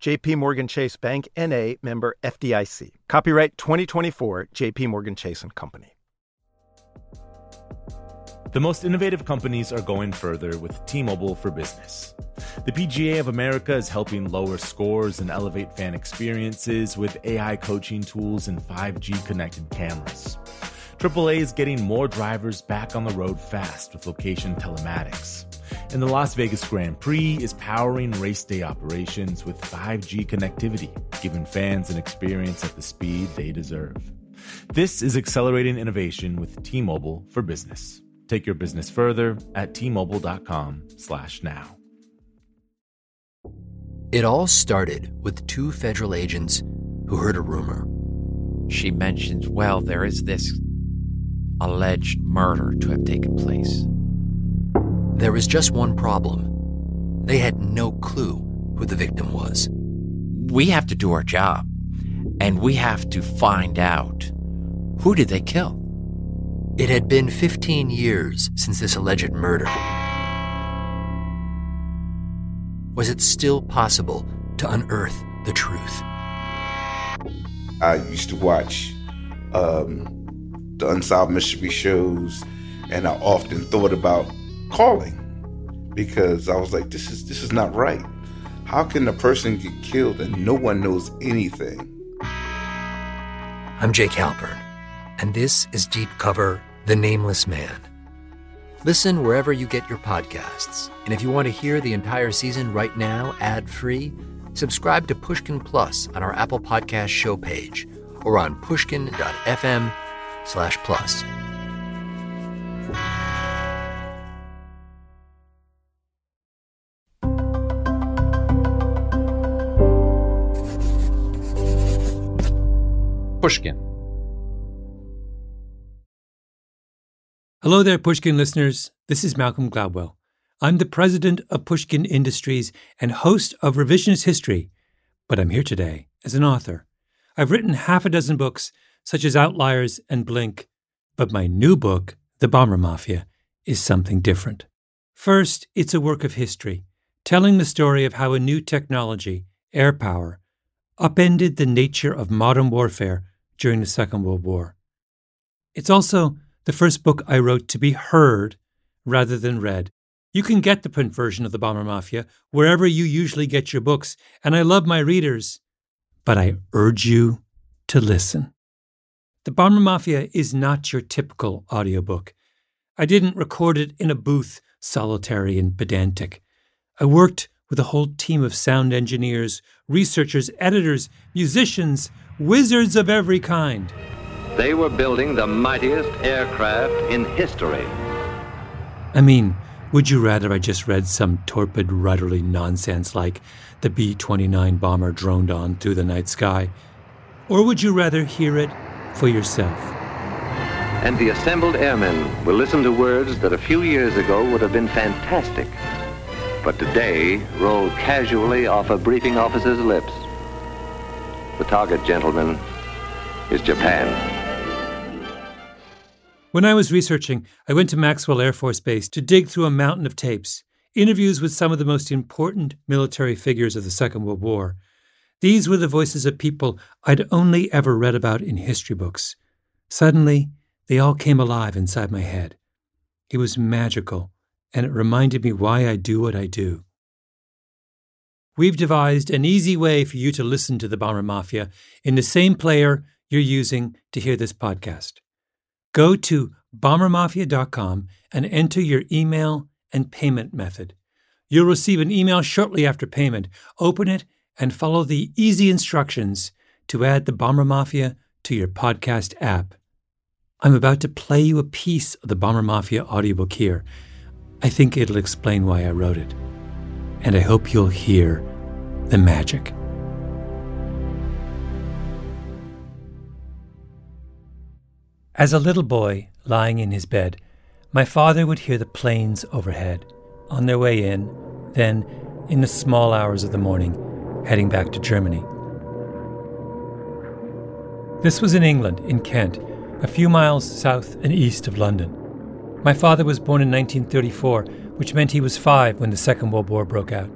JP Morgan Chase Bank NA member FDIC. Copyright 2024 JP Morgan Chase and Company. The most innovative companies are going further with T-Mobile for Business. The PGA of America is helping lower scores and elevate fan experiences with AI coaching tools and 5G connected cameras. AAA is getting more drivers back on the road fast with location telematics. And the Las Vegas Grand Prix is powering race day operations with 5G connectivity, giving fans an experience at the speed they deserve. This is accelerating innovation with T-Mobile for Business. Take your business further at t-mobile.com/now. It all started with two federal agents who heard a rumor. She mentions, well, there is this alleged murder to have taken place. There was just one problem. They had no clue who the victim was. We have to do our job, and we have to find out who did they kill. It had been 15 years since this alleged murder. Was it still possible to unearth the truth? I used to watch um, the Unsolved Mystery shows, and I often thought about calling because I was like, this is this is not right. How can a person get killed and no one knows anything? I'm Jake Halpern, and this is Deep Cover The Nameless Man. Listen wherever you get your podcasts. And if you want to hear the entire season right now, ad free, subscribe to Pushkin Plus on our Apple Podcast show page or on pushkin.fm slash plus. Pushkin. Hello there, Pushkin listeners. This is Malcolm Gladwell. I'm the president of Pushkin Industries and host of Revisionist History, but I'm here today as an author. I've written half a dozen books, such as Outliers and Blink, but my new book, The Bomber Mafia, is something different. First, it's a work of history, telling the story of how a new technology, air power, upended the nature of modern warfare during the Second World War. It's also the first book I wrote to be heard rather than read. You can get the print version of The Bomber Mafia wherever you usually get your books, and I love my readers, but I urge you to listen. The Bomber Mafia is not your typical audiobook. I didn't record it in a booth, solitary and pedantic. I worked with a whole team of sound engineers, researchers, editors, musicians, wizards of every kind. They were building the mightiest aircraft in history. I mean, would you rather I just read some torpid, rudderly nonsense like the B 29 bomber droned on through the night sky? Or would you rather hear it for yourself? And the assembled airmen will listen to words that a few years ago would have been fantastic, but today roll casually off a briefing officer's lips. The target, gentlemen, is Japan. When I was researching, I went to Maxwell Air Force Base to dig through a mountain of tapes, interviews with some of the most important military figures of the Second World War. These were the voices of people I'd only ever read about in history books. Suddenly, they all came alive inside my head. It was magical, and it reminded me why I do what I do. We've devised an easy way for you to listen to the Bomber Mafia in the same player you're using to hear this podcast. Go to bombermafia.com and enter your email and payment method. You'll receive an email shortly after payment. Open it and follow the easy instructions to add the Bomber Mafia to your podcast app. I'm about to play you a piece of the Bomber Mafia audiobook here. I think it'll explain why I wrote it. And I hope you'll hear the magic. As a little boy lying in his bed, my father would hear the planes overhead on their way in, then in the small hours of the morning heading back to Germany. This was in England, in Kent, a few miles south and east of London. My father was born in 1934, which meant he was five when the Second World War broke out.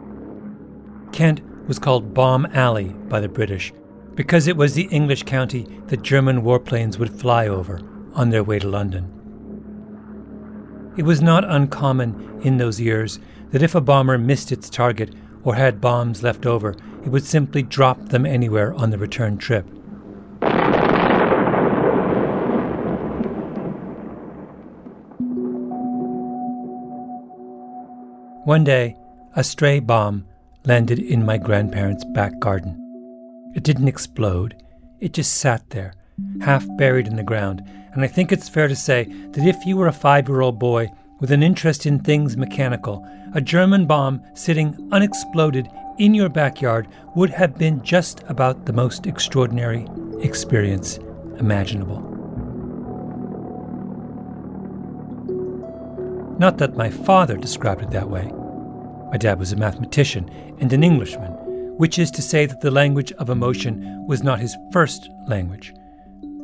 Kent was called Bomb Alley by the British because it was the English county that German warplanes would fly over on their way to London. It was not uncommon in those years that if a bomber missed its target or had bombs left over, it would simply drop them anywhere on the return trip. One day, a stray bomb landed in my grandparents' back garden. It didn't explode, it just sat there, half buried in the ground, and I think it's fair to say that if you were a five year old boy with an interest in things mechanical, a German bomb sitting unexploded in your backyard would have been just about the most extraordinary experience imaginable. Not that my father described it that way. My dad was a mathematician and an Englishman, which is to say that the language of emotion was not his first language.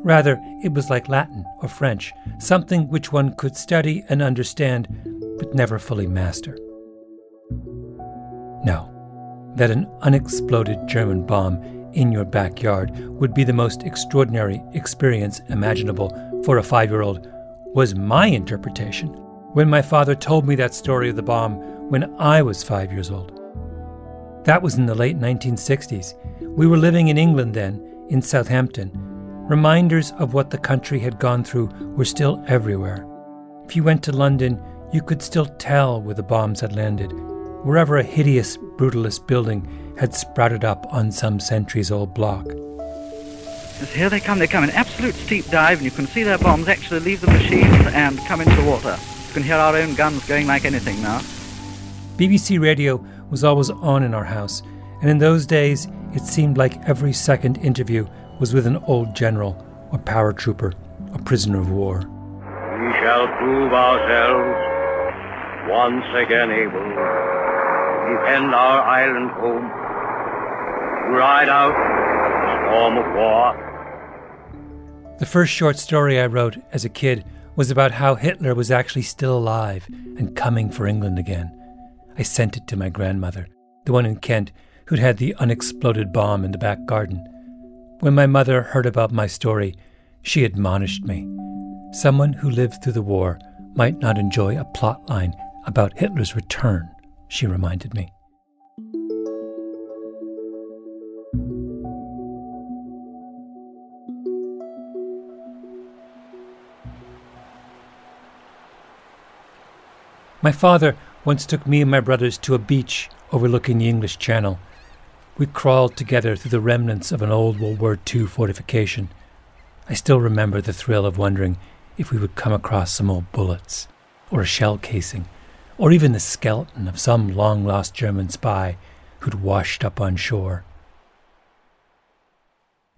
Rather, it was like Latin or French, something which one could study and understand, but never fully master. No, that an unexploded German bomb in your backyard would be the most extraordinary experience imaginable for a five year old was my interpretation when my father told me that story of the bomb when I was five years old. That was in the late 1960s. We were living in England then, in Southampton. Reminders of what the country had gone through were still everywhere. If you went to London, you could still tell where the bombs had landed, wherever a hideous, brutalist building had sprouted up on some centuries old block. Here they come, they come in absolute steep dive, and you can see their bombs actually leave the machines and come into the water. You can hear our own guns going like anything now. BBC Radio was always on in our house, and in those days it seemed like every second interview was with an old general, a paratrooper, a prisoner of war. We shall prove ourselves once again able to defend our island home, to ride out the storm of war. The first short story I wrote as a kid was about how Hitler was actually still alive and coming for England again. I sent it to my grandmother, the one in Kent who'd had the unexploded bomb in the back garden. When my mother heard about my story, she admonished me. Someone who lived through the war might not enjoy a plot line about Hitler's return, she reminded me. My father once took me and my brothers to a beach overlooking the English Channel. We crawled together through the remnants of an old World War II fortification. I still remember the thrill of wondering if we would come across some old bullets, or a shell casing, or even the skeleton of some long lost German spy who'd washed up on shore.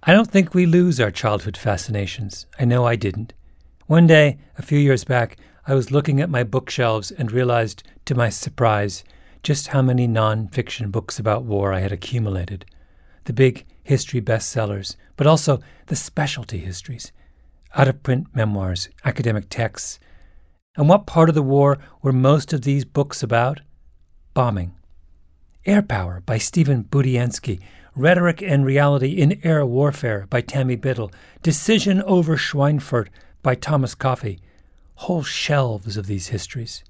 I don't think we lose our childhood fascinations. I know I didn't. One day, a few years back, I was looking at my bookshelves and realized, to my surprise, just how many non fiction books about war I had accumulated. The big history bestsellers, but also the specialty histories, out of print memoirs, academic texts. And what part of the war were most of these books about? Bombing. Air Power by Stephen Budiansky, Rhetoric and Reality in Air Warfare by Tami Biddle, Decision over Schweinfurt by Thomas Coffey, whole shelves of these histories.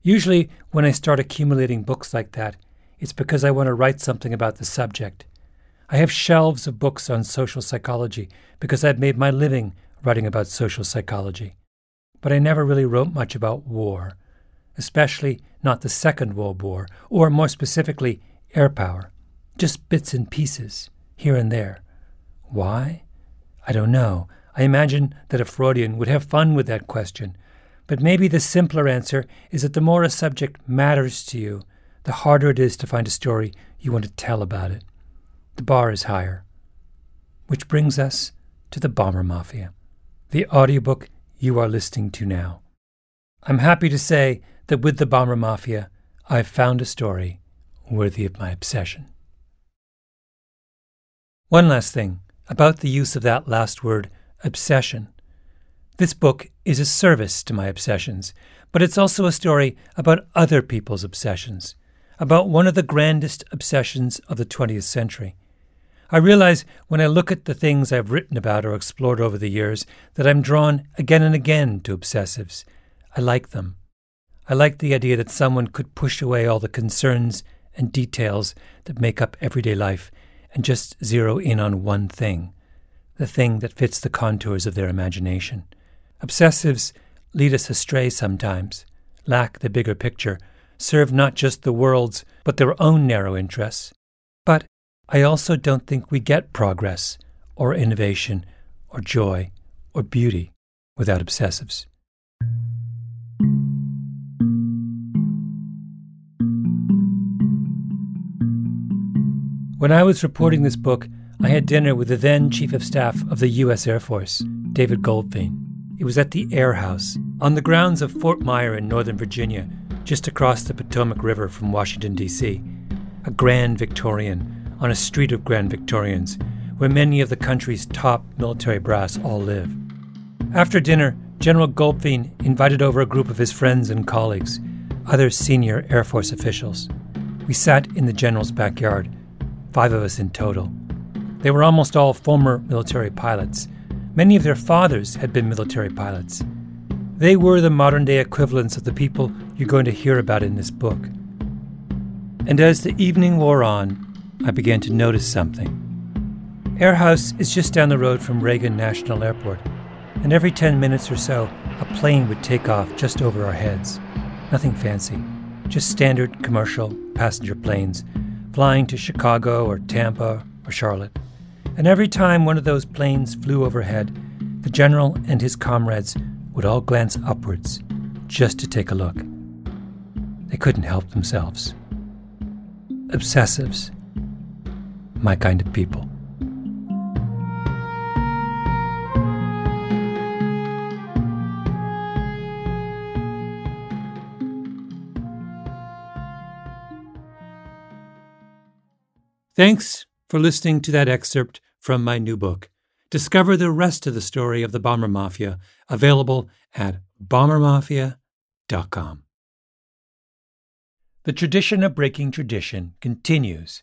Usually, when I start accumulating books like that, it's because I want to write something about the subject. I have shelves of books on social psychology because I've made my living writing about social psychology. But I never really wrote much about war, especially not the Second World War, or more specifically, air power. Just bits and pieces, here and there. Why? I don't know. I imagine that a Freudian would have fun with that question. But maybe the simpler answer is that the more a subject matters to you, the harder it is to find a story you want to tell about it. The bar is higher. Which brings us to the Bomber Mafia. the audiobook you are listening to now. I'm happy to say that with the Bomber Mafia, I've found a story worthy of my obsession. One last thing about the use of that last word, obsession. This book is a service to my obsessions, but it's also a story about other people's obsessions, about one of the grandest obsessions of the 20th century. I realize when I look at the things I've written about or explored over the years that I'm drawn again and again to obsessives. I like them. I like the idea that someone could push away all the concerns and details that make up everyday life and just zero in on one thing, the thing that fits the contours of their imagination. Obsessives lead us astray sometimes, lack the bigger picture, serve not just the world's, but their own narrow interests. But I also don't think we get progress, or innovation, or joy, or beauty without obsessives. When I was reporting this book, I had dinner with the then Chief of Staff of the U.S. Air Force, David Goldfein. It was at the Air House, on the grounds of Fort Myer in Northern Virginia, just across the Potomac River from Washington, D.C. A grand Victorian on a street of Grand Victorians, where many of the country's top military brass all live. After dinner, General Goldfein invited over a group of his friends and colleagues, other senior Air Force officials. We sat in the general's backyard, five of us in total. They were almost all former military pilots. Many of their fathers had been military pilots. They were the modern day equivalents of the people you're going to hear about in this book. And as the evening wore on, I began to notice something. Air House is just down the road from Reagan National Airport, and every 10 minutes or so, a plane would take off just over our heads. Nothing fancy, just standard commercial passenger planes flying to Chicago or Tampa or Charlotte. And every time one of those planes flew overhead, the general and his comrades would all glance upwards just to take a look. They couldn't help themselves. Obsessives my kind of people. Thanks for listening to that excerpt from my new book. Discover the rest of the story of the Bomber Mafia, available at bombermafia.com. The tradition of breaking tradition continues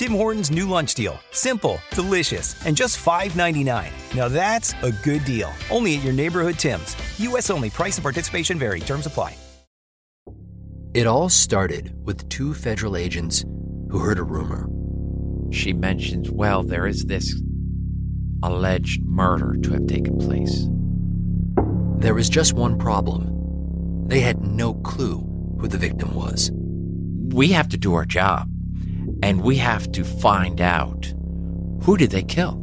Tim Hortons' new lunch deal. Simple, delicious, and just $5.99. Now that's a good deal. Only at your neighborhood Tim's. U.S. only. Price and participation vary. Terms apply. It all started with two federal agents who heard a rumor. She mentions, well, there is this alleged murder to have taken place. There was just one problem. They had no clue who the victim was. We have to do our job and we have to find out who did they kill?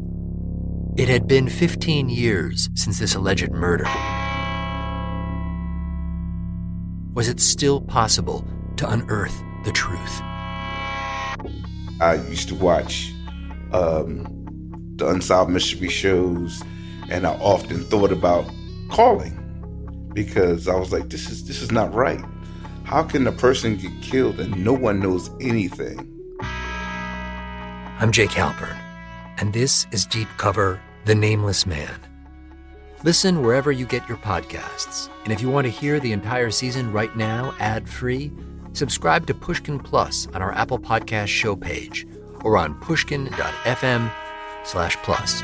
It had been 15 years since this alleged murder. Was it still possible to unearth the truth? I used to watch um, the Unsolved Mystery shows, and I often thought about calling because I was like, "This is this is not right. How can a person get killed and no one knows anything?" I'm Jake Halpern, and this is Deep Cover The Nameless Man. Listen wherever you get your podcasts, and if you want to hear the entire season right now, ad free, subscribe to Pushkin Plus on our Apple Podcast show page or on pushkin.fm slash plus.